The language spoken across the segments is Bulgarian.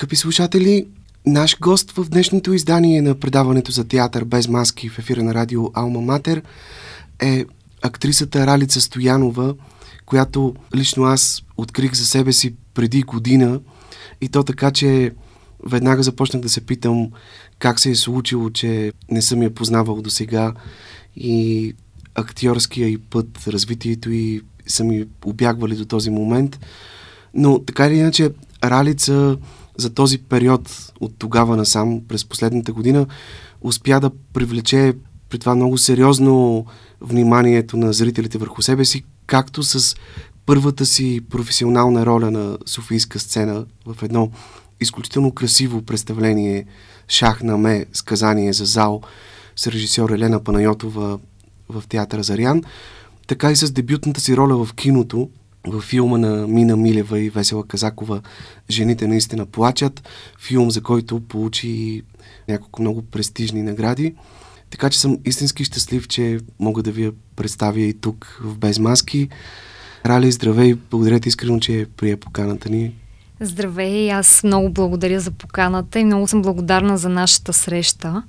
Скъпи слушатели, наш гост в днешното издание на предаването за театър без маски в ефира на радио Алма Матер е актрисата Ралица Стоянова, която лично аз открих за себе си преди година и то така, че веднага започнах да се питам как се е случило, че не съм я познавал до сега и актьорския и път, развитието и са ми обягвали до този момент. Но така или иначе, Ралица за този период от тогава насам, през последната година, успя да привлече при това много сериозно вниманието на зрителите върху себе си, както с първата си професионална роля на Софийска сцена в едно изключително красиво представление Шах на ме, сказание за зал с режисьор Елена Панайотова в театъра Зарян, така и с дебютната си роля в киното, в филма на Мина Милева и Весела Казакова Жените наистина плачат, филм, за който получи няколко много престижни награди. Така че съм истински щастлив, че мога да ви я представя и тук в Без маски. Рали, здравей, благодаря ти искрено, че прие поканата ни. Здравей, аз много благодаря за поканата и много съм благодарна за нашата среща.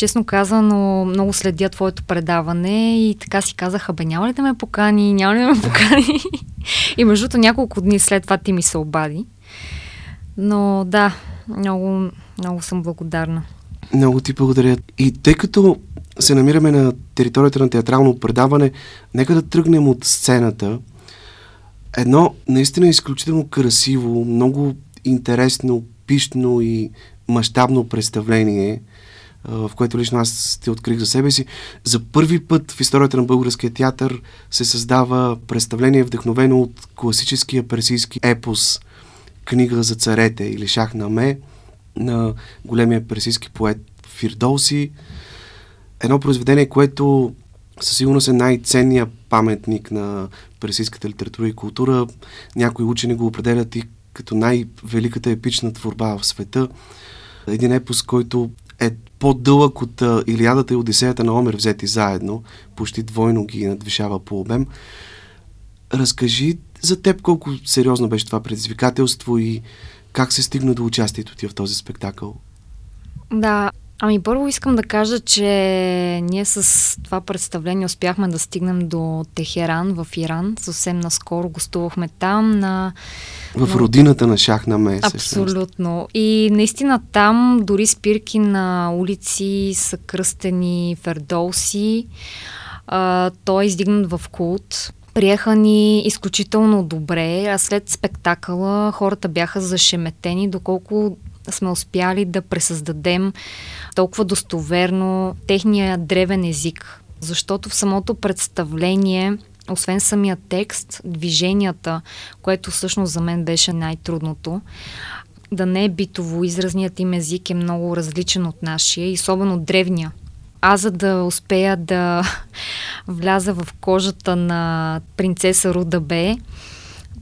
Честно казано, много следя твоето предаване и така си казаха, бе, няма ли да ме покани, няма ли да ме покани? и между няколко дни след това ти ми се обади. Но да, много, много съм благодарна. Много ти благодаря. И тъй като се намираме на територията на театрално предаване, нека да тръгнем от сцената. Едно наистина изключително красиво, много интересно, пишно и мащабно представление, в което лично аз те открих за себе си. За първи път в историята на българския театър се създава представление вдъхновено от класическия персийски епос книга за царете или Шах на Ме на големия персийски поет Фирдоуси. Едно произведение, което със сигурност е най-ценният паметник на персийската литература и култура. Някои учени го определят и като най-великата епична творба в света. Един епос, който е по-дълъг от Илиадата и Одисеята на Омер взети заедно. Почти двойно ги надвишава по обем. Разкажи за теб колко сериозно беше това предизвикателство и как се стигна до участието ти в този спектакъл? Да, Ами първо искам да кажа, че ние с това представление успяхме да стигнем до Техеран в Иран. Съвсем наскоро гостувахме там на... В родината на Шах на Ме. Абсолютно. И наистина там дори спирки на улици са кръстени Фердолси. А, той е издигнат в култ. Приеха ни изключително добре, а след спектакъла хората бяха зашеметени, доколко сме успяли да пресъздадем толкова достоверно техния древен език. Защото в самото представление, освен самия текст, движенията, което всъщност за мен беше най-трудното, да не е битово, изразният им език е много различен от нашия особено древния. Аз за да успея да вляза в кожата на принцеса Руда Б,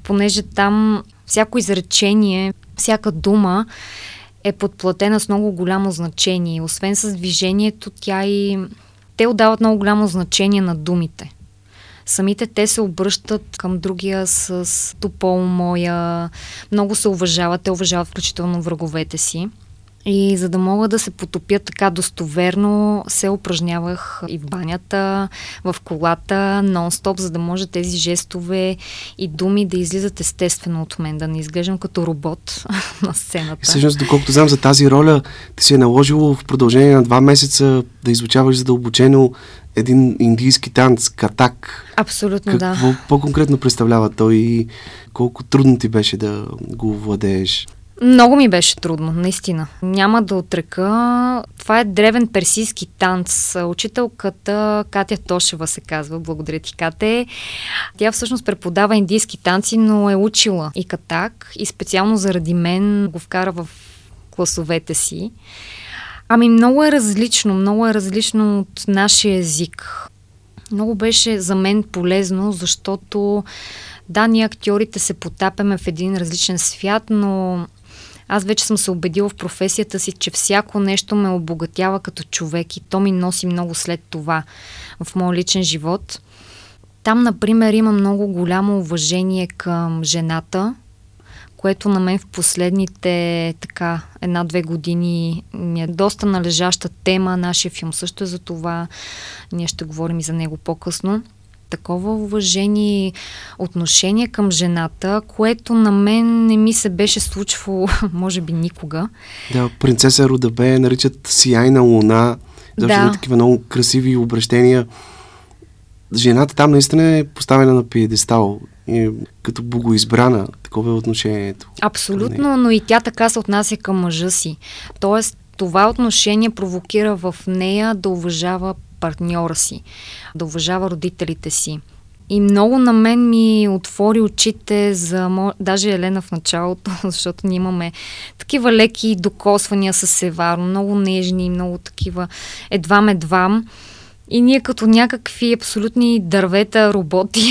понеже там всяко изречение, всяка дума е подплатена с много голямо значение. Освен с движението, тя и... Те отдават много голямо значение на думите. Самите те се обръщат към другия с топол моя, много се уважават, те уважават включително враговете си. И за да мога да се потопя така достоверно, се упражнявах и в банята, в колата, нон-стоп, за да може тези жестове и думи да излизат естествено от мен, да не изглеждам като робот на сцената. И всъщност, доколкото знам за тази роля, ти си е наложило в продължение на два месеца да изучаваш задълбочено един индийски танц, катак. Абсолютно, Какво да. Какво по-конкретно представлява той и колко трудно ти беше да го владееш? Много ми беше трудно, наистина. Няма да отрека. Това е древен персийски танц. Учителката Катя Тошева се казва. Благодаря ти, Кате. Тя всъщност преподава индийски танци, но е учила и катак и специално заради мен го вкара в класовете си. Ами много е различно, много е различно от нашия език. Много беше за мен полезно, защото да, ние актьорите се потапяме в един различен свят, но аз вече съм се убедила в професията си, че всяко нещо ме обогатява като човек и то ми носи много след това в моят личен живот. Там, например, има много голямо уважение към жената, което на мен в последните така една-две години ми е доста належаща тема. Нашия филм също е за това. Ние ще говорим и за него по-късно такова уважение, отношение към жената, което на мен не ми се беше случвало, може би, никога. Да, принцеса Рудабе наричат сияйна луна, защото да. такива много красиви обращения. Жената там наистина е поставена на пиедестал и като богоизбрана. Такова е отношението. Абсолютно, но и тя така се отнася към мъжа си. Тоест, това отношение провокира в нея да уважава партньора си, да уважава родителите си. И много на мен ми отвори очите за, даже Елена в началото, защото ние имаме такива леки докосвания с Севаро, много нежни, много такива едвам-едвам. И ние като някакви абсолютни дървета, роботи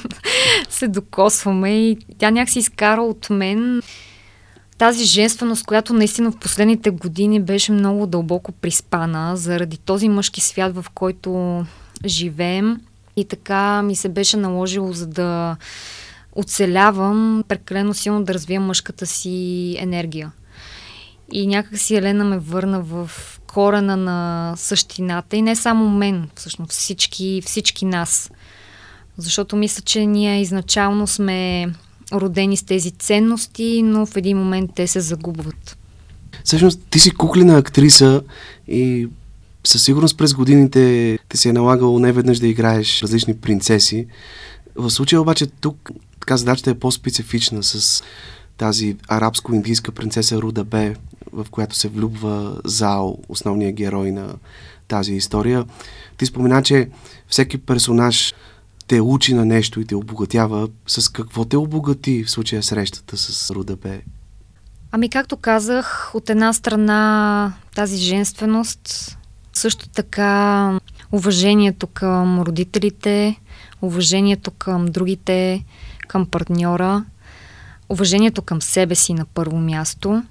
се докосваме и тя някак изкара от мен тази женственост, която наистина в последните години беше много дълбоко приспана заради този мъжки свят, в който живеем. И така ми се беше наложило, за да оцелявам, прекалено силно да развия мъжката си енергия. И някак си Елена ме върна в корена на същината и не само мен, всъщност всички, всички нас. Защото мисля, че ние изначално сме родени с тези ценности, но в един момент те се загубват. Всъщност, ти си куклина актриса и със сигурност през годините ти си е налагало не веднъж да играеш различни принцеси. В случая обаче тук така задачата е по-специфична с тази арабско-индийска принцеса Руда Бе, в която се влюбва Зао, основният герой на тази история. Ти спомена, че всеки персонаж те учи на нещо и те обогатява. С какво те обогати в случая срещата с Руда Бе? Ами, както казах, от една страна тази женственост, също така уважението към родителите, уважението към другите, към партньора, уважението към себе си на първо място,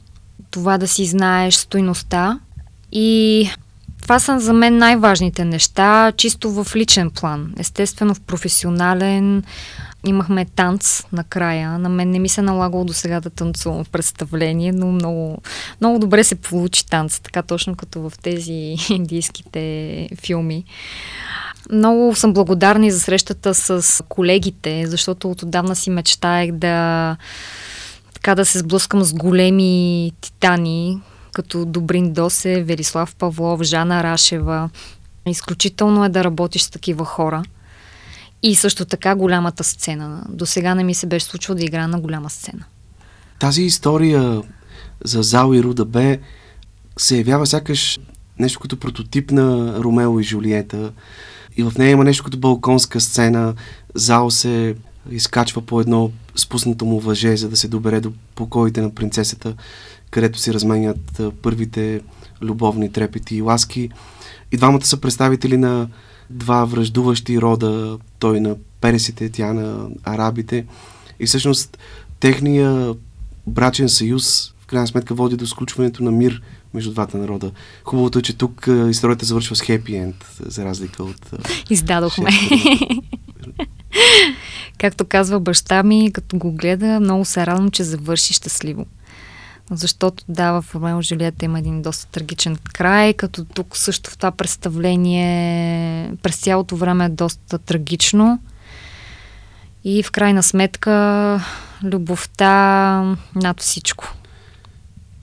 това да си знаеш стойността и това са за мен най-важните неща, чисто в личен план. Естествено в професионален имахме танц накрая. На мен не ми се налагало до сега да танцувам в представление, но много, много добре се получи танц, така точно като в тези индийските филми. Много съм благодарна и за срещата с колегите, защото отдавна си мечтаех да така да се сблъскам с големи титани, като Добрин Досе, Велислав Павлов, Жана Рашева. Изключително е да работиш с такива хора. И също така голямата сцена. До сега не ми се беше случило да игра на голяма сцена. Тази история за Зао и Руда Б се явява сякаш нещо като прототип на Ромео и Жулиета. И в нея има нещо като балконска сцена. Зао се изкачва по едно спуснато му въже, за да се добере до покоите на принцесата където си разменят първите любовни трепети и ласки. И двамата са представители на два връждуващи рода, той на пересите, тя на арабите. И всъщност техния брачен съюз в крайна сметка води до сключването на мир между двата народа. Хубавото е, че тук историята завършва с хепи енд, за разлика от... Издадохме. Както казва баща ми, като го гледа, много се радвам, че завърши щастливо защото да, в Ромео Жилията има един доста трагичен край, като тук също в това представление през цялото време е доста трагично. И в крайна сметка любовта над всичко.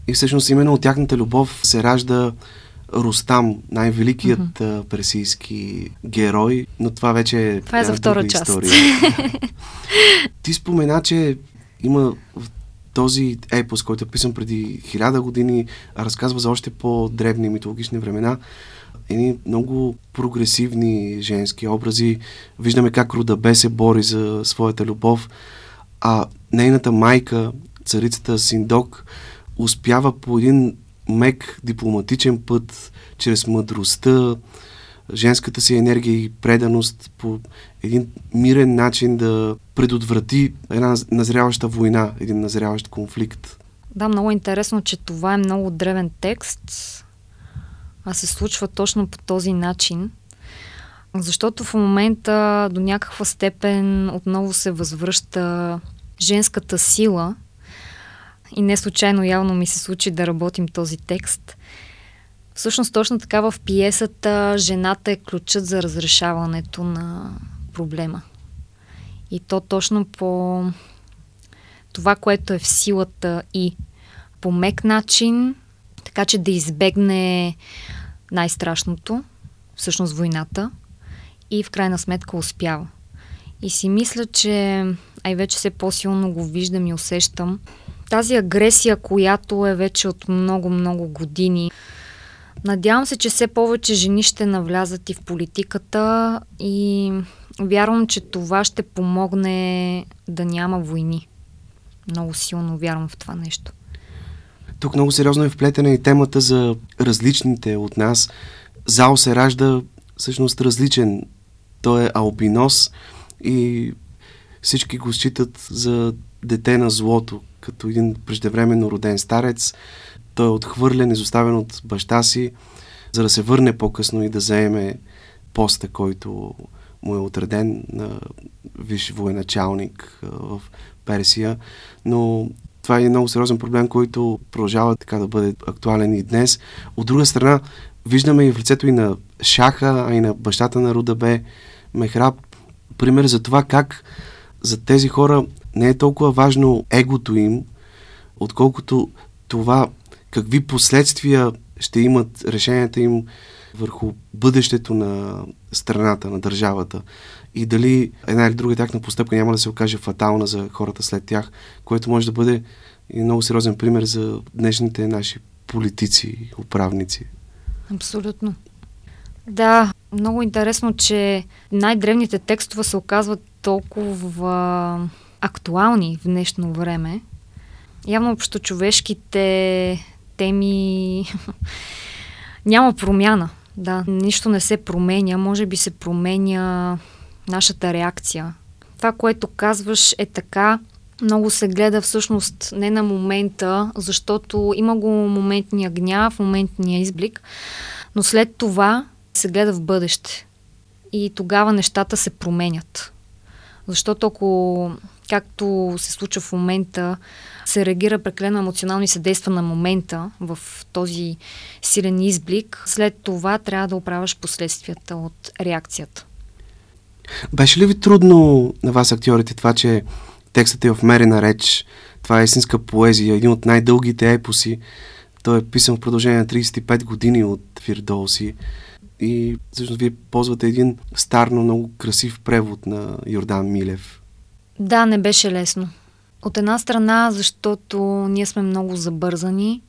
И всъщност именно от тяхната любов се ражда Рустам, най-великият mm-hmm. персийски герой, но това вече е Това е за втора част. История. Ти спомена, че има в този епос, който е писан преди хиляда години, разказва за още по-древни митологични времена. Едни много прогресивни женски образи. Виждаме как Руда Бе се бори за своята любов, а нейната майка, царицата Синдок, успява по един мек дипломатичен път, чрез мъдростта, женската си енергия и преданост по един мирен начин да предотврати една назряваща война, един назряващ конфликт. Да, много интересно, че това е много древен текст, а се случва точно по този начин. Защото в момента до някаква степен отново се възвръща женската сила, и не случайно явно ми се случи да работим този текст. Всъщност точно така в пиесата жената е ключът за разрешаването на проблема. И то точно по това, което е в силата и по мек начин, така че да избегне най-страшното, всъщност войната, и в крайна сметка успява. И си мисля, че ай вече все по-силно го виждам и усещам. Тази агресия, която е вече от много-много години, Надявам се, че все повече жени ще навлязат и в политиката и вярвам, че това ще помогне да няма войни. Много силно вярвам в това нещо. Тук много сериозно е вплетена и темата за различните от нас. Зао се ражда всъщност различен. Той е албинос и всички го считат за дете на злото, като един преждевременно роден старец. Той е отхвърлен, изоставен от баща си, за да се върне по-късно и да заеме поста, който му е отреден на висш военачалник в Персия. Но това е много сериозен проблем, който продължава така да бъде актуален и днес. От друга страна, виждаме и в лицето и на Шаха, а и на бащата на Рудабе, Мехраб, пример за това как за тези хора не е толкова важно егото им, отколкото това какви последствия ще имат решенията им върху бъдещето на страната, на държавата и дали една или друга тяхна постъпка няма да се окаже фатална за хората след тях, което може да бъде и много сериозен пример за днешните наши политици управници. Абсолютно. Да, много интересно, че най-древните текстове се оказват толкова актуални в днешно време. Явно общо човешките теми няма промяна. Да, нищо не се променя, може би се променя нашата реакция. Това, което казваш е така, много се гледа всъщност не на момента, защото има го моментния гняв, моментния изблик, но след това се гледа в бъдеще. И тогава нещата се променят. Защото ако, както се случва в момента, се реагира прекалено емоционално и се действа на момента в този силен изблик, след това трябва да оправяш последствията от реакцията. Беше ли ви трудно на вас, актьорите, това, че текстът е в мерена реч, това е истинска поезия, един от най-дългите епоси, той е писан в продължение на 35 години от Фирдоуси и всъщност вие ползвате един стар, но много красив превод на Йордан Милев. Да, не беше лесно. От една страна, защото ние сме много забързани.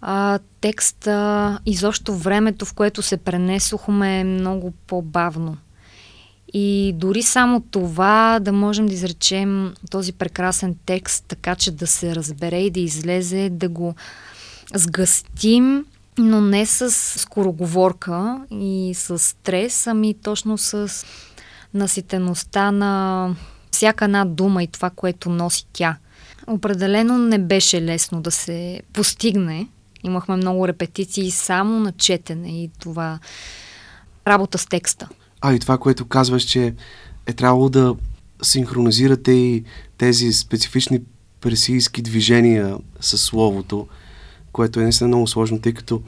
А, текста, изобщо времето, в което се пренесохме е много по-бавно. И дори само това да можем да изречем този прекрасен текст, така че да се разбере и да излезе, да го сгъстим, но не с скороговорка и с стрес, ами точно с наситеността на всяка една дума и това, което носи тя. Определено не беше лесно да се постигне. Имахме много репетиции само на четене и това работа с текста. А и това, което казваш, че е трябвало да синхронизирате и тези специфични персийски движения с словото, което е наистина много сложно, тъй като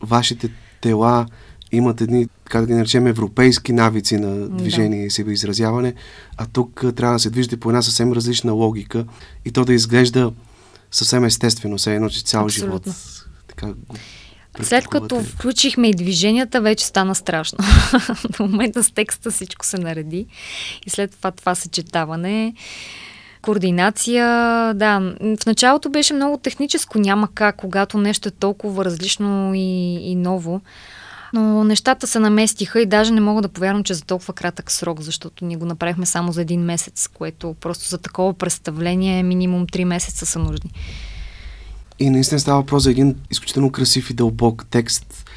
вашите тела имат едни, как да ги наречем, европейски навици на движение да. и себеизразяване, а тук трябва да се движите по една съвсем различна логика и то да изглежда съвсем естествено, все едно, че цял Абсолютно. живот така го след като включихме и движенията, вече стана страшно. До момента с текста всичко се нареди и след това това съчетаване координация, да. В началото беше много техническо, няма как, когато нещо е толкова различно и, и ново. Но нещата се наместиха и даже не мога да повярвам, че за толкова кратък срок, защото ние го направихме само за един месец, което просто за такова представление минимум 3 месеца са нужни. И наистина става въпрос за един изключително красив и дълбок текст,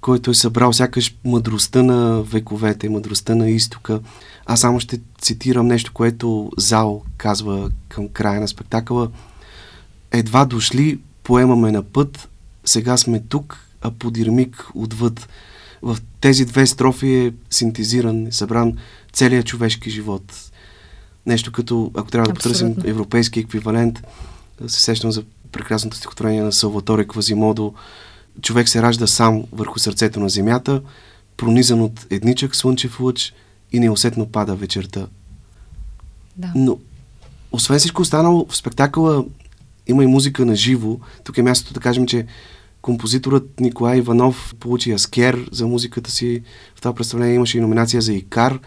който е събрал сякаш мъдростта на вековете, мъдростта на изтока. Аз само ще цитирам нещо, което Зал казва към края на спектакъла. Едва дошли, поемаме на път, сега сме тук, а подирмик отвъд. В тези две строфи е синтезиран, е събран целият човешки живот. Нещо като, ако трябва да потърсим европейски еквивалент, се сещам за прекрасното стихотворение на Салваторе Квазимодо. Човек се ражда сам върху сърцето на земята, пронизан от едничък слънчев лъч и неусетно пада вечерта. Да. Но, освен всичко останало, в спектакъла има и музика на живо. Тук е мястото да кажем, че композиторът Николай Иванов получи Аскер за музиката си. В това представление имаше и номинация за Икар,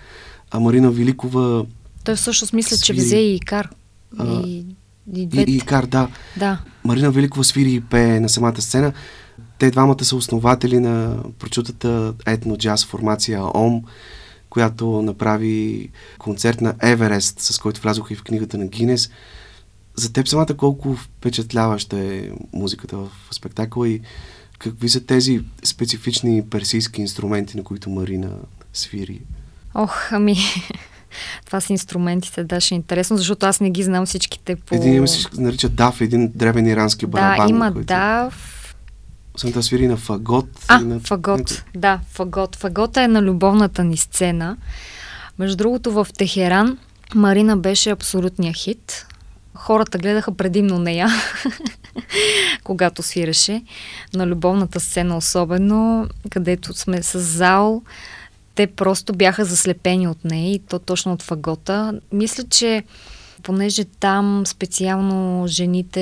а Марина Великова Той всъщност мисля, че взе и Икар. А, И, и и, и Икар, да. Да. Марина Великова свири и пее на самата сцена. Те двамата са основатели на прочутата етно-джаз формация ОМ, която направи концерт на Еверест, с който влязоха и в книгата на Гинес. За теб самата колко впечатляваща е музиката в спектакъла и какви са тези специфични персийски инструменти, на които Марина свири? Ох, ами, това са инструментите, да, ще е интересно, защото аз не ги знам всичките по... Един има се нарича дав, един древен ирански барабан. Да, има който... дав. Освен това свири на фагот. А, на... фагот. Да, фагот. Фагота е на любовната ни сцена. Между другото, в Техеран Марина беше абсолютния хит. Хората гледаха предимно нея, когато свиреше. На любовната сцена особено, където сме с зал. Те просто бяха заслепени от нея и то точно от фагота. Мисля, че понеже там специално жените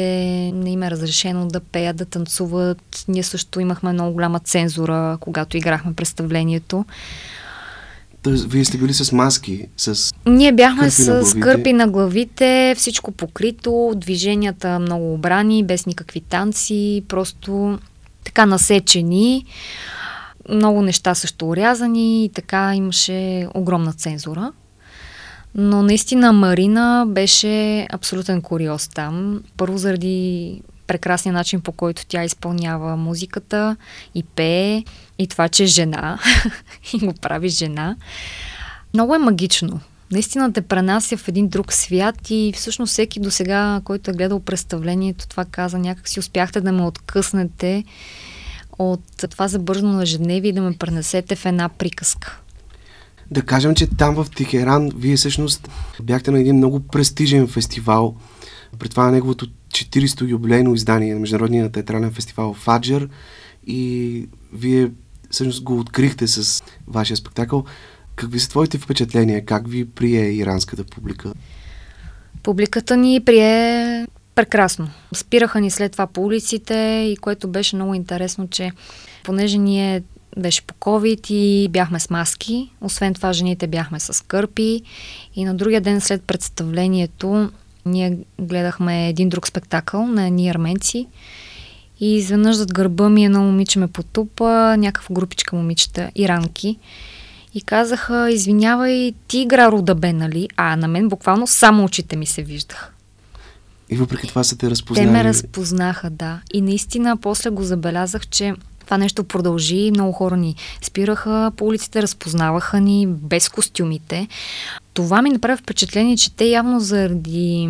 не им е разрешено да пеят, да танцуват. Ние също имахме много голяма цензура, когато играхме представлението. Тоест, вие сте били с маски, с... Ние бяхме Кърпи на с главите. кърпи на главите, всичко покрито, движенията много обрани, без никакви танци, просто така насечени. Много неща също урязани и така имаше огромна цензура. Но наистина Марина беше абсолютен куриоз там. Първо заради прекрасния начин, по който тя изпълнява музиката и пее, и това, че е жена и го прави жена. Много е магично. Наистина те пренася в един друг свят и всъщност всеки до сега, който е гледал представлението, това каза, някак си успяхте да ме откъснете от това забързано ежедневие и да ме пренесете в една приказка. Да кажем, че там в Тихеран вие всъщност бяхте на един много престижен фестивал. При това неговото 40-то юбилейно издание на Международния театрален фестивал Фаджер и вие всъщност го открихте с вашия спектакъл. Какви са твоите впечатления? Как ви прие иранската публика? Публиката ни прие прекрасно. Спираха ни след това по улиците и което беше много интересно, че понеже ние беше по COVID и бяхме с маски, освен това жените бяхме с кърпи и на другия ден след представлението ние гледахме един друг спектакъл на едни арменци и изведнъж зад гърба ми едно момиче ме потупа, някаква групичка момичета, иранки. И казаха, извинявай, ти игра Рудабе, нали? А на мен буквално само очите ми се виждаха. И въпреки това са те разпознали. Те ме разпознаха, да. И наистина после го забелязах, че това нещо продължи. Много хора ни спираха по улиците, разпознаваха ни без костюмите. Това ми направи впечатление, че те явно заради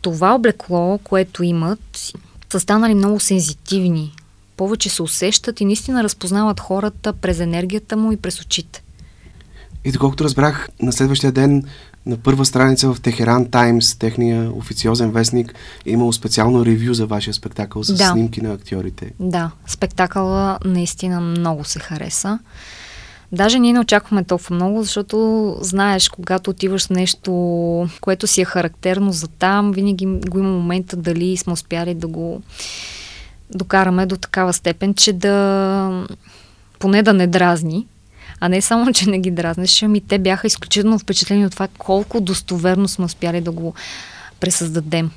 това облекло, което имат, са станали много сензитивни. Повече се усещат и наистина разпознават хората през енергията му и през очите. И доколкото разбрах, на следващия ден на първа страница в Техеран Таймс, техния официозен вестник, е имало специално ревю за вашия спектакъл с Да. снимки на актьорите. Да, спектакъла наистина много се хареса. Даже ние не очакваме толкова много, защото знаеш, когато отиваш в нещо, което си е характерно за там, винаги го има момента дали сме успяли да го докараме до такава степен, че да поне да не дразни. А не само, че не ги дразнеше, ами те бяха изключително впечатлени от това колко достоверно сме успяли да го пресъздадем.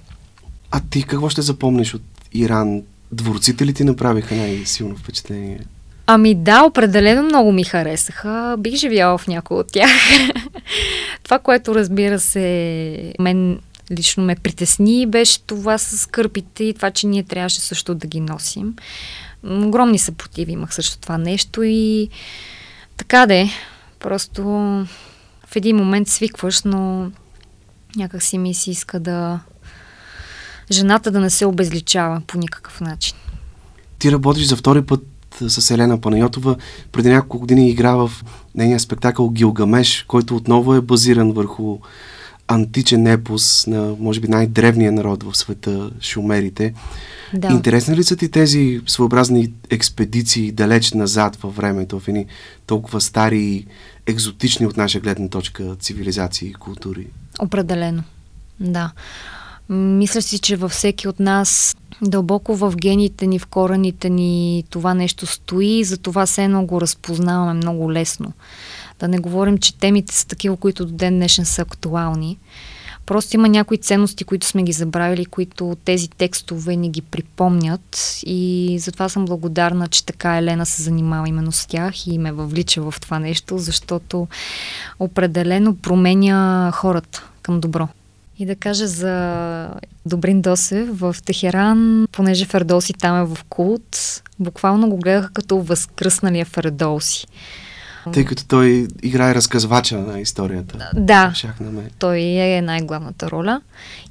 А ти какво ще запомниш от Иран? Дворците ли ти направиха най-силно впечатление? Ами да, определено много ми харесаха. Бих живяла в някой от тях. това, което разбира се, мен лично ме притесни, беше това с кърпите и това, че ние трябваше също да ги носим. Огромни съпротиви имах също това нещо и така де, просто в един момент свикваш, но някак си ми се иска да жената да не се обезличава по никакъв начин. Ти работиш за втори път с Елена Панайотова. Преди няколко години игра в нейния спектакъл Гилгамеш, който отново е базиран върху античен епос на, може би, най-древния народ в света, шумерите. Да. Интересни ли са ти тези своеобразни експедиции далеч назад във времето, в едни толкова стари и екзотични от наша гледна точка цивилизации и култури? Определено, да. Мисля си, че във всеки от нас дълбоко в гените ни, в корените ни това нещо стои и за това се едно го разпознаваме много лесно. Да не говорим, че темите са такива, които до ден днешен са актуални. Просто има някои ценности, които сме ги забравили, които тези текстове ни ги припомнят и затова съм благодарна, че така Елена се занимава именно с тях и ме въвлича в това нещо, защото определено променя хората към добро. И да кажа за Добрин Досев в Техеран, понеже Фердоси там е в култ, буквално го гледаха като възкръсналия Фердоси. Тъй като той играе разказвача на историята. Да, Шах на мен. той е най-главната роля.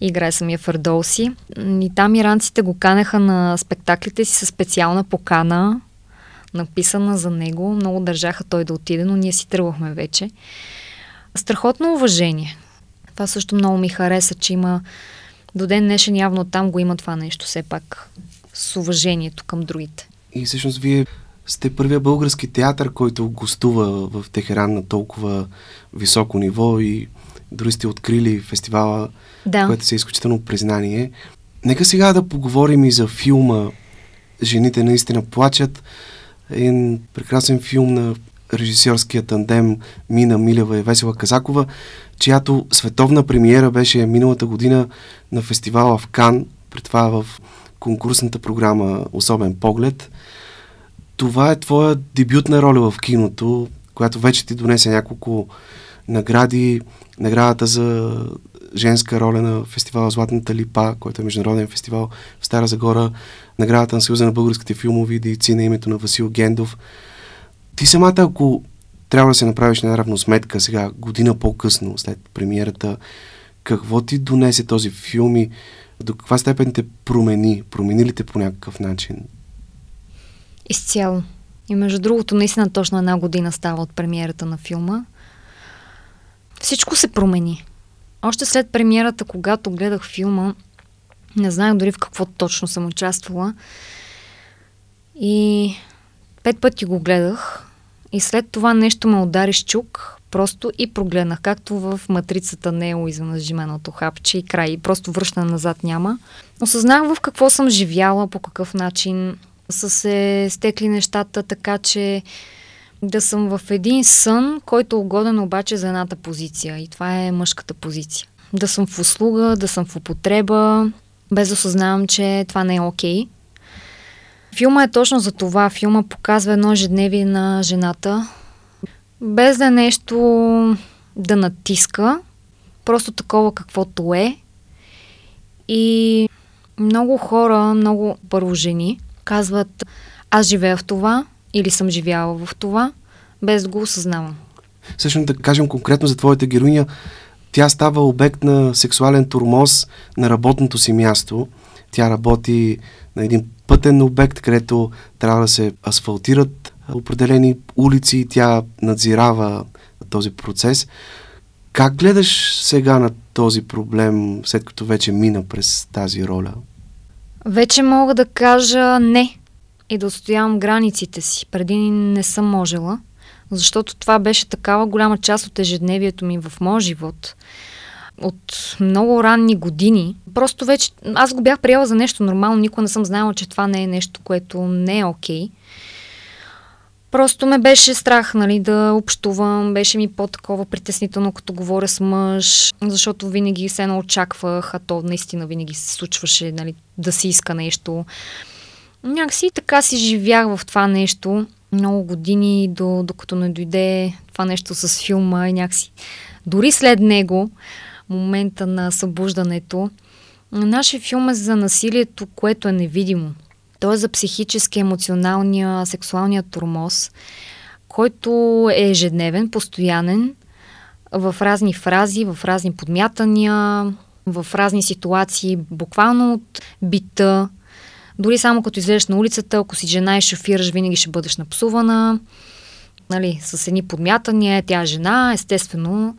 Играе самия Фердоси. И там иранците го канеха на спектаклите си със специална покана, написана за него. Много държаха той да отиде, но ние си тръгвахме вече. Страхотно уважение. Това също много ми хареса, че има до ден днешен явно там го има това нещо, все пак с уважението към другите. И всъщност вие сте първия български театър, който гостува в Техеран на толкова високо ниво и дори сте открили фестивала, Да. което си е изключително признание. Нека сега да поговорим и за филма Жените наистина плачат. Един прекрасен филм на режисьорския тандем Мина Милева и Весела Казакова, чиято световна премиера беше миналата година на фестивала в Кан, при това в конкурсната програма Особен поглед. Това е твоя дебютна роля в киното, която вече ти донесе няколко награди. Наградата за женска роля на фестивала Златната липа, който е международен фестивал в Стара Загора. Наградата на Съюза на българските филмови дейци на името на Васил Гендов. Ти самата, ако трябва да се направиш една равносметка сега, година по-късно, след премиерата, какво ти донесе този филм и до каква степен те промени? Промени ли те по някакъв начин? Изцяло. И между другото, наистина точно една година става от премиерата на филма. Всичко се промени. Още след премиерата, когато гледах филма, не знаех дори в какво точно съм участвала. И пет пъти го гледах. И след това нещо ме удари с чук, просто и прогледнах, както в матрицата Нео изведнъж жименото хапче и край. И просто връщане назад няма. Осъзнах в какво съм живяла, по какъв начин са се стекли нещата, така че да съм в един сън, който е угоден обаче за едната позиция. И това е мъжката позиция. Да съм в услуга, да съм в употреба, без да осъзнавам, че това не е окей. Филма е точно за това. Филма показва едно ежедневие на жената, без да е нещо да натиска, просто такова каквото е. И много хора, много първо жени, казват аз живея в това или съм живяла в това, без да го осъзнавам. Всъщност да кажем конкретно за твоята героиня, тя става обект на сексуален турмоз на работното си място. Тя работи на един пътен обект, където трябва да се асфалтират определени улици. Тя надзирава този процес. Как гледаш сега на този проблем, след като вече мина през тази роля? Вече мога да кажа не и да отстоявам границите си. Преди не съм можела, защото това беше такава голяма част от ежедневието ми в моя живот. От много ранни години. Просто вече аз го бях приела за нещо нормално. Никога не съм знаела, че това не е нещо, което не е окей. Okay. Просто ме беше страх, нали, да общувам, беше ми по-такова притеснително, като говоря с мъж, защото винаги се не очаквах, а то наистина винаги се случваше, нали, да си иска нещо. Някакси така си живях в това нещо много години, до, докато не дойде това нещо с филма и някакси дори след него, момента на събуждането. Нашия филм е за насилието, което е невидимо. Е за психически, емоционалния, сексуалния турмоз, който е ежедневен, постоянен, в разни фрази, в разни подмятания, в разни ситуации, буквално от бита. Дори само като излезеш на улицата, ако си жена и шофираш, винаги ще бъдеш напсувана. Нали, с едни подмятания, тя е жена, естествено,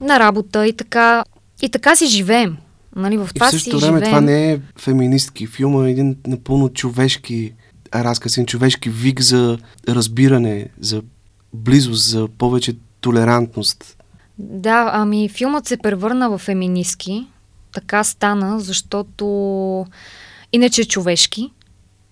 на работа и така. И така си живеем. Нали, в това и в същото време живеем. това не е феминистки филм, а един напълно човешки разказ, един човешки вик за разбиране, за близост, за повече толерантност. Да, ами филмът се превърна в феминистки. Така стана, защото иначе е човешки.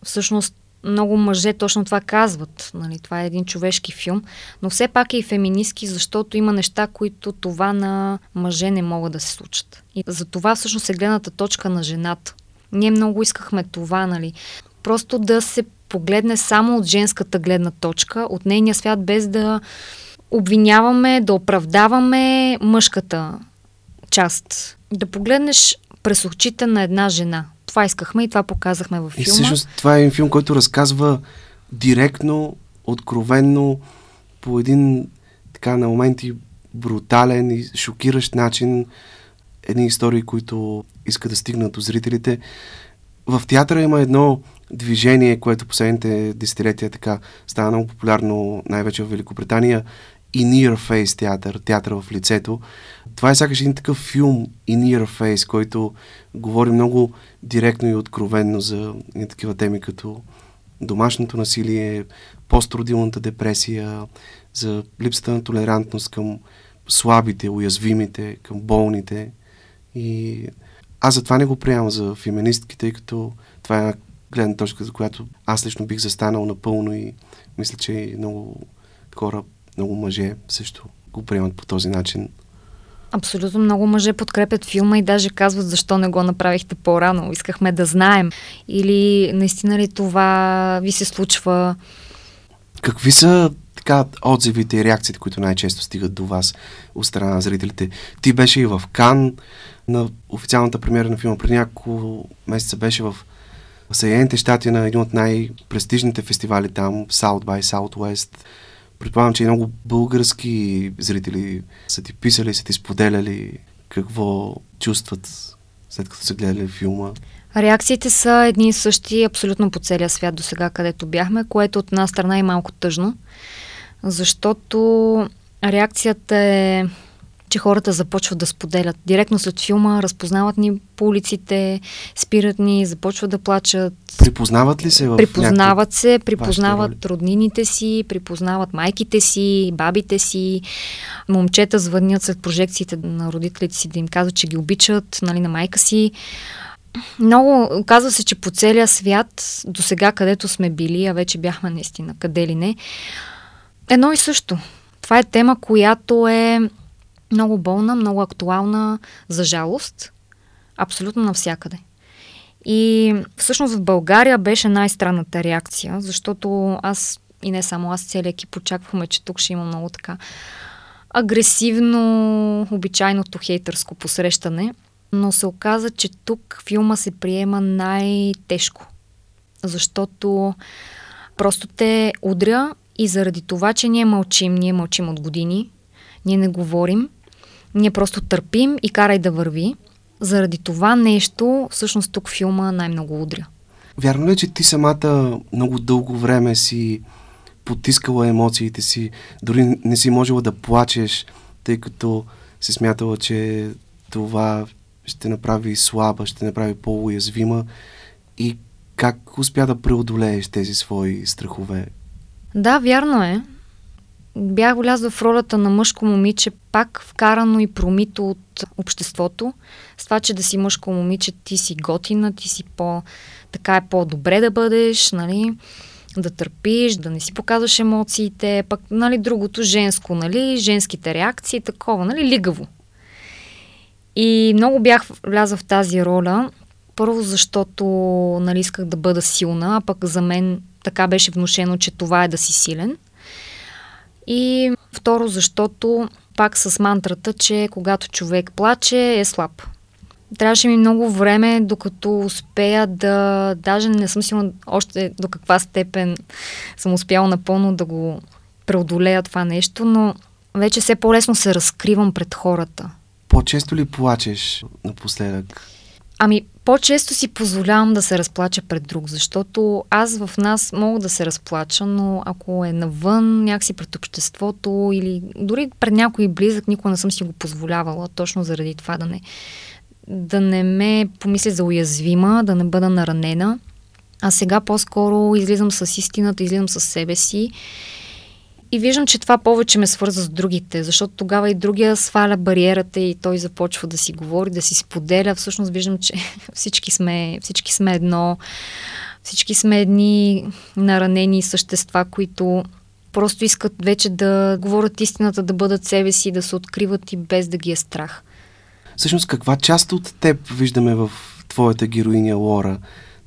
Всъщност много мъже точно това казват. Нали? Това е един човешки филм, но все пак е и феминистки, защото има неща, които това на мъже не могат да се случат. И за това всъщност е гледната точка на жената. Ние много искахме това, нали? Просто да се погледне само от женската гледна точка, от нейния свят, без да обвиняваме, да оправдаваме мъжката част. Да погледнеш през очите на една жена. Това искахме и това показахме във филма. И всъщност това е филм, който разказва директно, откровенно, по един така на моменти брутален и шокиращ начин едни истории, които искат да стигнат до зрителите. В театъра има едно движение, което последните десетилетия така става много популярно, най-вече в Великобритания, и Near Face театър, театър в лицето. Това е сякаш един такъв филм и Near Face, който говори много директно и откровенно за и такива теми като домашното насилие, постродилната депресия, за липсата на толерантност към слабите, уязвимите, към болните. И аз затова не го приемам за феминистки, тъй като това е една гледна точка, за която аз лично бих застанал напълно и мисля, че много хора, много мъже също го приемат по този начин. Абсолютно много мъже подкрепят филма и даже казват защо не го направихте по-рано. Искахме да знаем. Или наистина ли това ви се случва? Какви са така отзивите и реакциите, които най-често стигат до вас от страна на зрителите? Ти беше и в Кан на официалната премиера на филма. Преди няколко месеца беше в Съединените щати на един от най-престижните фестивали там, South by Southwest. Предполагам, че и много български зрители са ти писали, са ти споделяли какво чувстват след като са гледали филма. Реакциите са едни и същи абсолютно по целия свят до сега, където бяхме, което от една страна е малко тъжно, защото реакцията е че хората започват да споделят. Директно след филма разпознават ни по улиците, спират ни, започват да плачат. Припознават ли се в Припознават се, припознават роднините си, припознават майките си, бабите си. Момчета звънят след прожекциите на родителите си да им казват, че ги обичат, нали, на майка си. Много, оказва се, че по целия свят, до сега където сме били, а вече бяхме наистина къде ли не, едно и също. Това е тема, която е много болна, много актуална, за жалост, абсолютно навсякъде. И всъщност в България беше най-странната реакция, защото аз и не само аз, целият екип очаквахме, че тук ще има много така агресивно, обичайното хейтърско посрещане, но се оказа, че тук филма се приема най-тежко, защото просто те удря и заради това, че ние мълчим, ние мълчим от години, ние не говорим, ние просто търпим и карай да върви. Заради това нещо, всъщност тук филма най-много удря. Вярно ли, е, че ти самата много дълго време си потискала емоциите си, дори не си можела да плачеш, тъй като си смятала, че това ще направи слаба, ще направи по-уязвима и как успя да преодолееш тези свои страхове? Да, вярно е бях влязла в ролята на мъжко момиче, пак вкарано и промито от обществото. С това, че да си мъжко момиче, ти си готина, ти си по... Така е по-добре да бъдеш, нали? да търпиш, да не си показваш емоциите, пък, нали, другото женско, нали, женските реакции, такова, нали, лигаво. И много бях вляза в тази роля, първо защото, нали, исках да бъда силна, а пък за мен така беше внушено, че това е да си силен – и второ, защото пак с мантрата, че когато човек плаче, е слаб. Трябваше ми много време, докато успея да... Даже не съм сигурна още до каква степен съм успяла напълно да го преодолея това нещо, но вече все по-лесно се разкривам пред хората. По-често ли плачеш напоследък? Ами, по-често си позволявам да се разплача пред друг, защото аз в нас мога да се разплача, но ако е навън, някакси пред обществото или дори пред някой близък, никога не съм си го позволявала, точно заради това да не, да не ме помисля за уязвима, да не бъда наранена. А сега по-скоро излизам с истината, излизам с себе си и виждам, че това повече ме свърза с другите, защото тогава и другия сваля бариерата и той започва да си говори, да си споделя. Всъщност виждам, че всички сме, всички сме едно, всички сме едни наранени същества, които просто искат вече да говорят истината, да бъдат себе си, да се откриват и без да ги е страх. Всъщност, каква част от теб виждаме в твоята героиня Лора?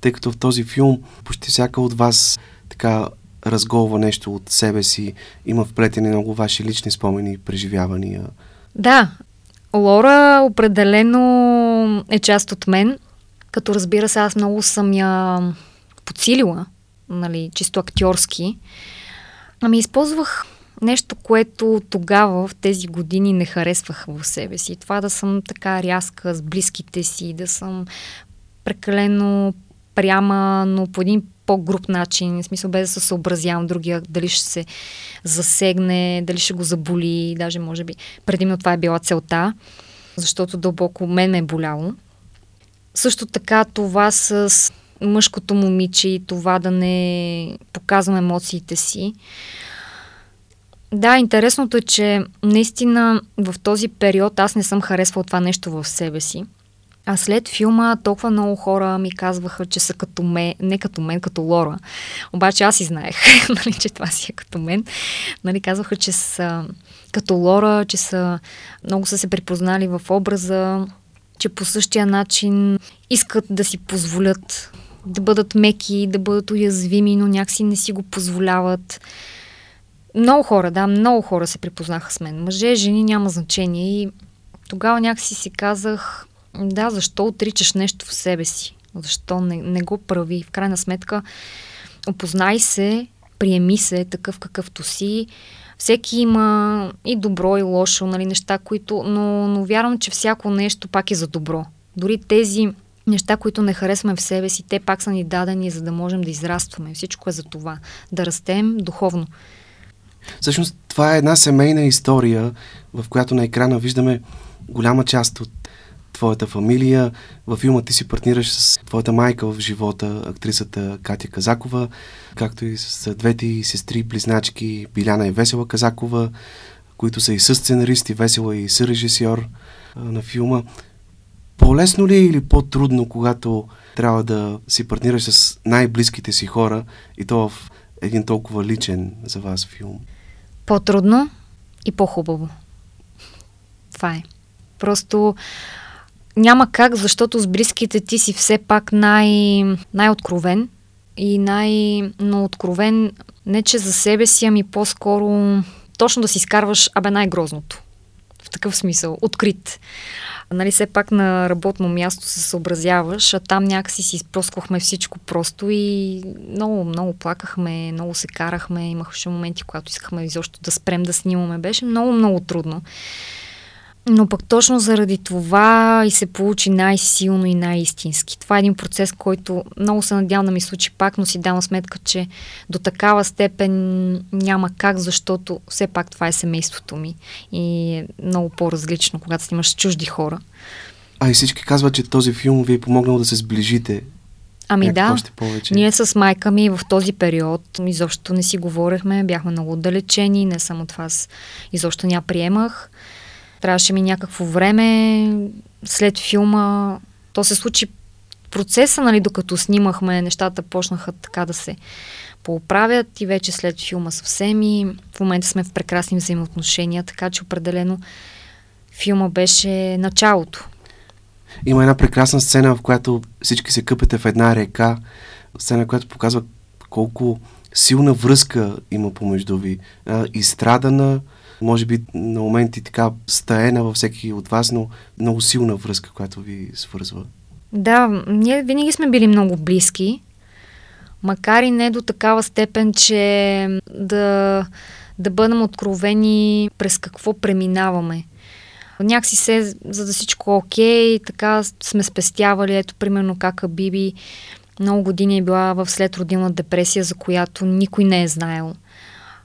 Тъй като в този филм почти всяка от вас така разголва нещо от себе си, има вплетени много ваши лични спомени и преживявания. Да, Лора определено е част от мен, като разбира се, аз много съм я подсилила, нали, чисто актьорски. Ами използвах нещо, което тогава, в тези години, не харесвах в себе си. Това да съм така рязка с близките си, да съм прекалено пряма, но по един по-груп начин, в смисъл без да се съобразявам другия, дали ще се засегне, дали ще го заболи, даже може би предимно това е била целта, защото дълбоко мен ме е боляло. Също така това с мъжкото момиче и това да не показвам емоциите си. Да, интересното е, че наистина в този период аз не съм харесвал това нещо в себе си. А след филма толкова много хора ми казваха, че са като мен, не като мен, като Лора. Обаче аз и знаех, нали, че това си е като мен. Нали, казваха, че са като Лора, че са много са се припознали в образа, че по същия начин искат да си позволят да бъдат меки, да бъдат уязвими, но някакси не си го позволяват. Много хора, да, много хора се припознаха с мен. Мъже, жени, няма значение. И тогава някакси си казах, да, защо отричаш нещо в себе си? Защо не, не го прави? В крайна сметка, опознай се, приеми се такъв какъвто си. Всеки има и добро, и лошо, нали, неща, които... Но, но вярвам, че всяко нещо пак е за добро. Дори тези неща, които не харесваме в себе си, те пак са ни дадени, за да можем да израстваме. Всичко е за това. Да растем духовно. Всъщност, това е една семейна история, в която на екрана виждаме голяма част от твоята фамилия. Във филма ти си партнираш с твоята майка в живота, актрисата Катя Казакова, както и с двете сестри, близначки Биляна и Весела Казакова, които са и със сценаристи, Весела и сърежисьор на филма. По-лесно ли е или по-трудно, когато трябва да си партнираш с най-близките си хора и то в един толкова личен за вас филм? По-трудно и по-хубаво. Това е. Просто няма как, защото с близките ти си все пак най, най-откровен и най- но откровен не че за себе си, ами по-скоро точно да си изкарваш абе най-грозното. В такъв смисъл. Открит. Нали, все пак на работно място се съобразяваш, а там някакси си изпроскохме всичко просто и много, много плакахме, много се карахме, имаше моменти, когато искахме изобщо да спрем да снимаме. Беше много, много трудно. Но пък точно заради това и се получи най-силно и най-истински. Това е един процес, който много се надявам да ми случи пак, но си давам сметка, че до такава степен няма как, защото все пак това е семейството ми и е много по-различно, когато снимаш с чужди хора. А и всички казват, че този филм ви е помогнал да се сближите. Ами да, още повече. ние с майка ми в този период изобщо не си говорехме, бяхме много отдалечени, не само това изобщо ня приемах. Трябваше ми някакво време след филма. То се случи процеса, нали, докато снимахме, нещата почнаха така да се поуправят и вече след филма съвсем и в момента сме в прекрасни взаимоотношения, така че определено филма беше началото. Има една прекрасна сцена, в която всички се къпете в една река, сцена, която показва колко силна връзка има помежду ви. изстрадана, може би на моменти така стаена във всеки от вас, но много силна връзка, която ви свързва. Да, ние винаги сме били много близки, макар и не до такава степен, че да, да бъдем откровени през какво преминаваме. Някакси се, за да всичко окей, така сме спестявали. Ето, примерно, кака Биби много години е била в следродилна депресия, за която никой не е знаел.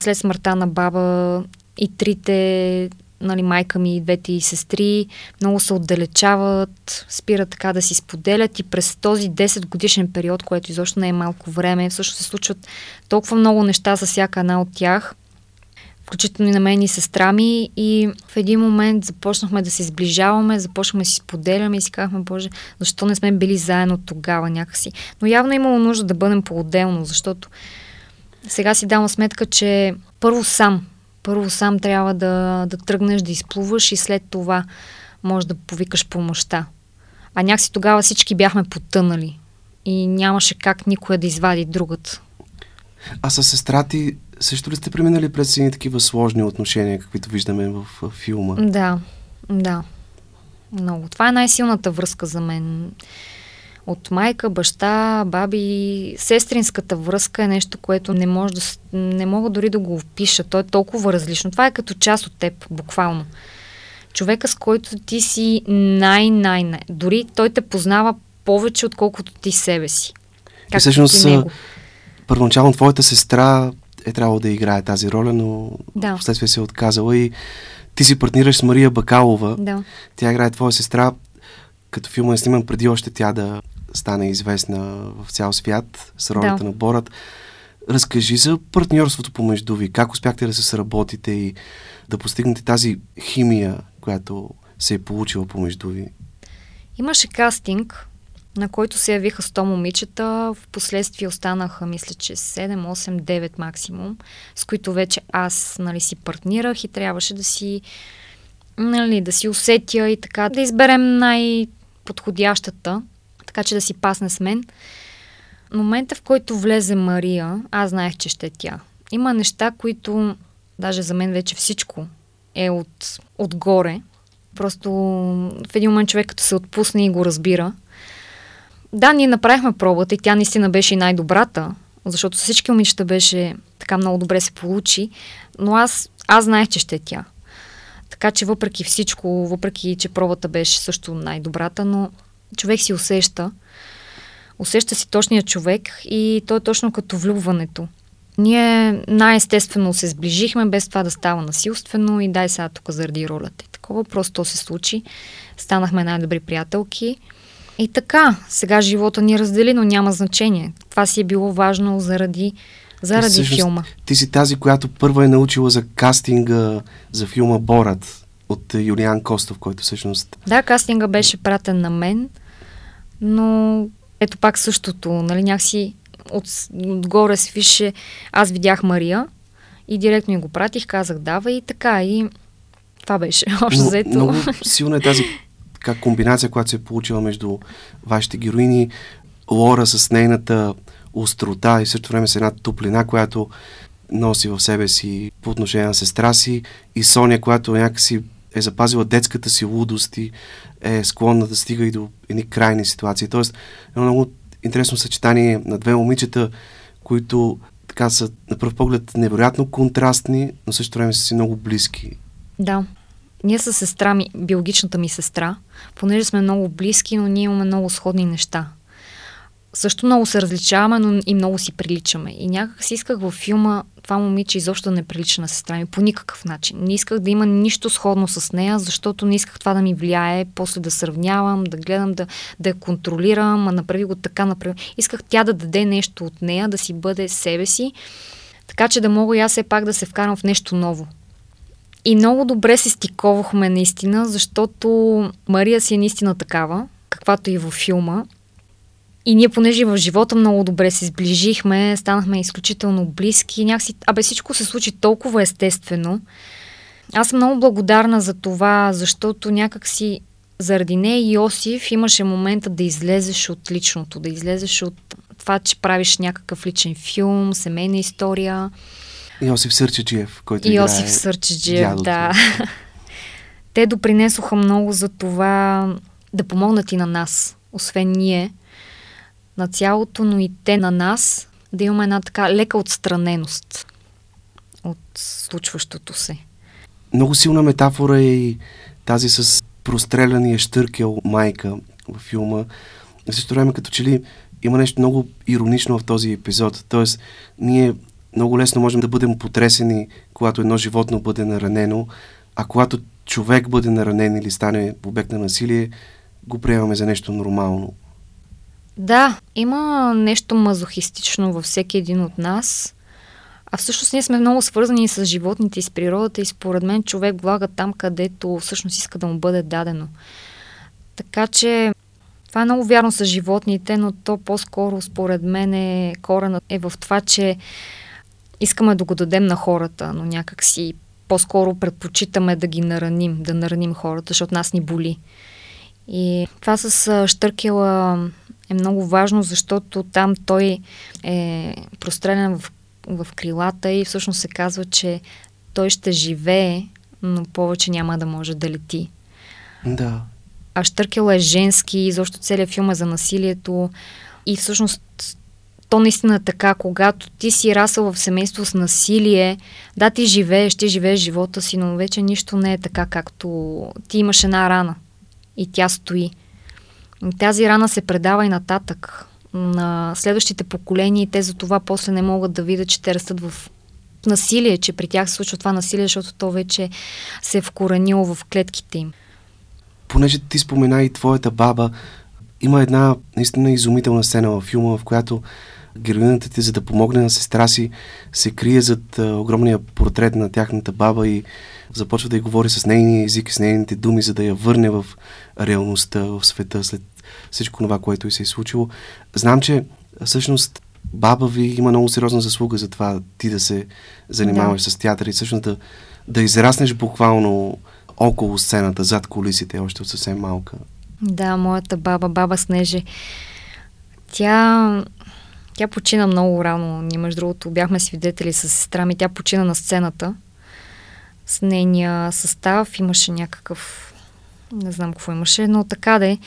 След смъртта на баба и трите нали, майка ми и двете и сестри много се отдалечават, спират така да си споделят и през този 10 годишен период, което изобщо не е малко време, всъщност се случват толкова много неща за всяка една от тях, включително и на мен и сестра ми и в един момент започнахме да се сближаваме, започнахме да си споделяме и си казахме, Боже, защо не сме били заедно тогава някакси. Но явно е имало нужда да бъдем по-отделно, защото сега си давам сметка, че първо сам първо сам трябва да, да тръгнеш да изплуваш и след това може да повикаш помощта. А някакси тогава всички бяхме потънали и нямаше как никоя да извади другата. А с сестра ти също ли сте преминали през едни такива сложни отношения, каквито виждаме в, в филма? Да, да. Много. Това е най-силната връзка за мен от майка, баща, баби. Сестринската връзка е нещо, което не, може да, не мога дори да го опиша. То е толкова различно. Това е като част от теб, буквално. Човека, с който ти си най-най-най. Дори той те познава повече, отколкото ти себе си. Как и всъщност, него. първоначално твоята сестра е трябвало да играе тази роля, но да. в следствие се е отказала и ти си партнираш с Мария Бакалова. Да. Тя играе твоя сестра. Като филма е сниман преди още тя да стане известна в цял свят с ролята да. на Борат. Разкажи за партньорството помежду ви. Как успяхте да се сработите и да постигнете тази химия, която се е получила помежду ви? Имаше кастинг, на който се явиха 100 момичета. В последствие останаха, мисля, че 7, 8, 9 максимум, с които вече аз нали, си партнирах и трябваше да си нали, да си усетя и така, да изберем най-подходящата така че да си пасне с мен. Момента, в който влезе Мария, аз знаех, че ще е тя. Има неща, които, даже за мен вече всичко е от, отгоре. Просто в един момент човек като се отпусне и го разбира. Да, ние направихме пробата и тя наистина беше и най-добрата, защото всички момичета беше така много добре се получи, но аз, аз знаех, че ще е тя. Така че въпреки всичко, въпреки че пробата беше също най-добрата, но човек си усеща. Усеща си точния човек и то е точно като влюбването. Ние най-естествено се сближихме, без това да става насилствено и дай сега тук заради ролята. И такова просто се случи. Станахме най-добри приятелки. И така, сега живота ни раздели, но няма значение. Това си е било важно заради, заради Всъщност, филма. Ти си тази, която първа е научила за кастинга за филма Борат от Юлиан Костов, който всъщност... Да, кастинга беше пратен на мен, но ето пак същото, нали, някакси от, отгоре више, аз видях Мария и директно ми го пратих, казах дава и така и това беше общо заето. Много силна е тази така, комбинация, която се е получила между вашите героини. Лора с нейната острота и в същото време с една топлина, която носи в себе си по отношение на сестра си и Соня, която някакси е запазила детската си лудост и е склонна да стига и до едни крайни ситуации. Тоест, е много интересно съчетание на две момичета, които така са на пръв поглед невероятно контрастни, но също време са си много близки. Да. Ние с сестра ми, биологичната ми сестра, понеже сме много близки, но ние имаме много сходни неща също много се различаваме, но и много си приличаме. И някак си исках във филма това момиче изобщо не прилича на сестра ми по никакъв начин. Не исках да има нищо сходно с нея, защото не исках това да ми влияе, после да сравнявам, да гледам, да, да я контролирам, а направи го така, направи. Исках тя да даде нещо от нея, да си бъде себе си, така че да мога и аз все пак да се вкарам в нещо ново. И много добре се стиковахме наистина, защото Мария си е наистина такава, каквато и във филма. И ние, понеже в живота много добре се сближихме, станахме изключително близки, някакси, абе всичко се случи толкова естествено. Аз съм много благодарна за това, защото някакси заради нея Йосиф имаше момента да излезеш от личното, да излезеш от това, че правиш някакъв личен филм, семейна история. Йосиф Сърчеджиев, който Йосиф Сърчеджиев, да. Те допринесоха много за това да помогнат и на нас, освен ние на цялото, но и те на нас, да имаме една така лека отстраненост от случващото се. Много силна метафора е и тази с простреляния штъркел майка в филма. В същото време като че ли има нещо много иронично в този епизод. Тоест, ние много лесно можем да бъдем потресени, когато едно животно бъде наранено, а когато човек бъде наранен или стане обект на насилие, го приемаме за нещо нормално. Да, има нещо мазохистично във всеки един от нас. А всъщност ние сме много свързани с животните и с природата и според мен човек влага там, където всъщност иска да му бъде дадено. Така че това е много вярно с животните, но то по-скоро според мен е корена е в това, че искаме да го дадем на хората, но някак си по-скоро предпочитаме да ги нараним, да нараним хората, защото нас ни боли. И това с Штъркела е много важно, защото там той е прострелян в, в крилата и всъщност се казва, че той ще живее, но повече няма да може да лети. Да. А Штъркела е женски, изобщо целият филм е за насилието и всъщност то наистина е така, когато ти си расъл в семейство с насилие, да, ти живееш, ти живееш живота си, но вече нищо не е така, както ти имаш една рана и тя стои. Тази рана се предава и нататък на следващите поколения и те за това после не могат да видят, че те растат в насилие, че при тях се случва това насилие, защото то вече се е вкоренило в клетките им. Понеже ти спомена и твоята баба, има една наистина изумителна сцена във филма, в която героината ти, за да помогне на сестра си, се крие зад а, огромния портрет на тяхната баба и започва да й говори с нейния език, с нейните думи, за да я върне в реалността, в света, след всичко това, което и се е случило. Знам, че всъщност баба ви има много сериозна заслуга за това ти да се занимаваш да. с театър и всъщност да, да израснеш буквално около сцената, зад колисите, още от съвсем малка. Да, моята баба, баба Снеже. Тя, тя почина много рано. Ние, между другото, бяхме свидетели с сестра ми. Тя почина на сцената. С нейния състав имаше някакъв... Не знам какво имаше, но така де.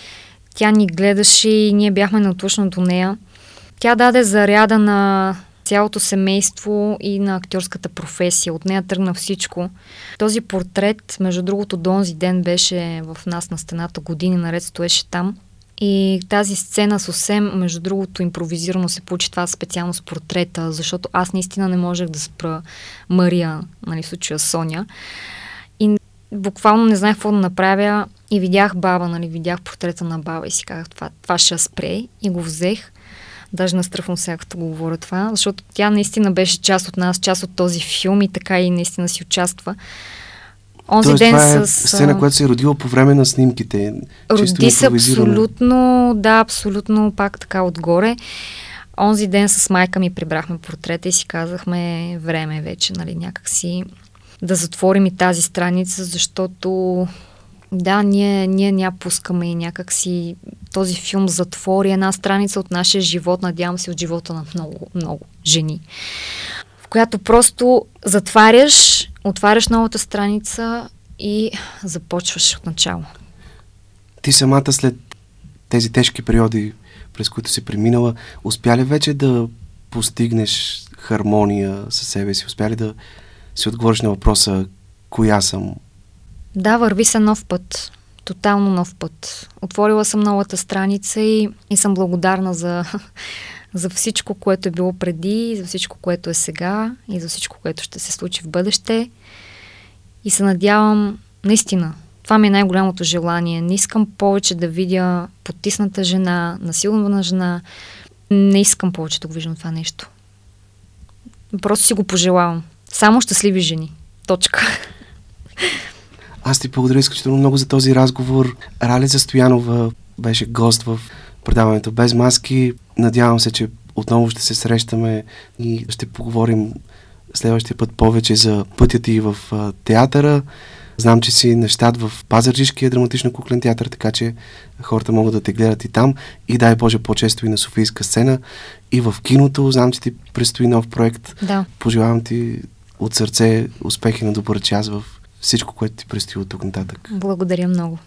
Тя ни гледаше и ние бяхме натлъчно до нея. Тя даде заряда на цялото семейство и на актьорската професия. От нея тръгна всичко. Този портрет, между другото, до онзи ден беше в нас на стената, години наред стоеше там. И тази сцена съвсем, между другото, импровизирано се получи това специално с портрета, защото аз наистина не можех да спра Мария, нали, в случая Соня. И буквално не знаех какво да направя и видях баба, нали, видях портрета на баба и си казах, това, това ще спре и го взех. Даже настръхвам сега, като го говоря това, защото тя наистина беше част от нас, част от този филм и така и наистина си участва. Онзи Тоест, ден това е с... сцена, която се е родила по време на снимките. Роди се абсолютно, да, абсолютно пак така отгоре. Онзи ден с майка ми прибрахме портрета и си казахме време вече, нали, някакси да затворим и тази страница, защото да, ние, ние ня пускаме и някакси този филм затвори една страница от нашия живот, надявам се от живота на много, много жени, в която просто затваряш, отваряш новата страница и започваш от начало. Ти самата след тези тежки периоди, през които си преминала, успя ли вече да постигнеш хармония със себе си? Успя ли да си отговориш на въпроса коя съм? Да, върви се нов път. Тотално нов път. Отворила съм новата страница и, и съм благодарна за, за всичко, което е било преди, за всичко, което е сега и за всичко, което ще се случи в бъдеще. И се надявам, наистина, това ми е най-голямото желание. Не искам повече да видя потисната жена, насилвана жена. Не искам повече да го виждам това нещо. Просто си го пожелавам. Само щастливи жени. Точка. Аз ти благодаря изключително много за този разговор. Ралица Стоянова беше гост в предаването Без маски. Надявам се, че отново ще се срещаме и ще поговорим следващия път повече за пътя ти в театъра. Знам, че си на щат в Пазарджишкия драматично куклен театър, така че хората могат да те гледат и там. И дай Боже по-често и на Софийска сцена. И в киното. Знам, че ти предстои нов проект. Да. Пожелавам ти от сърце успехи на добър час в всичко, което ти предстои от тук нататък. Благодаря много.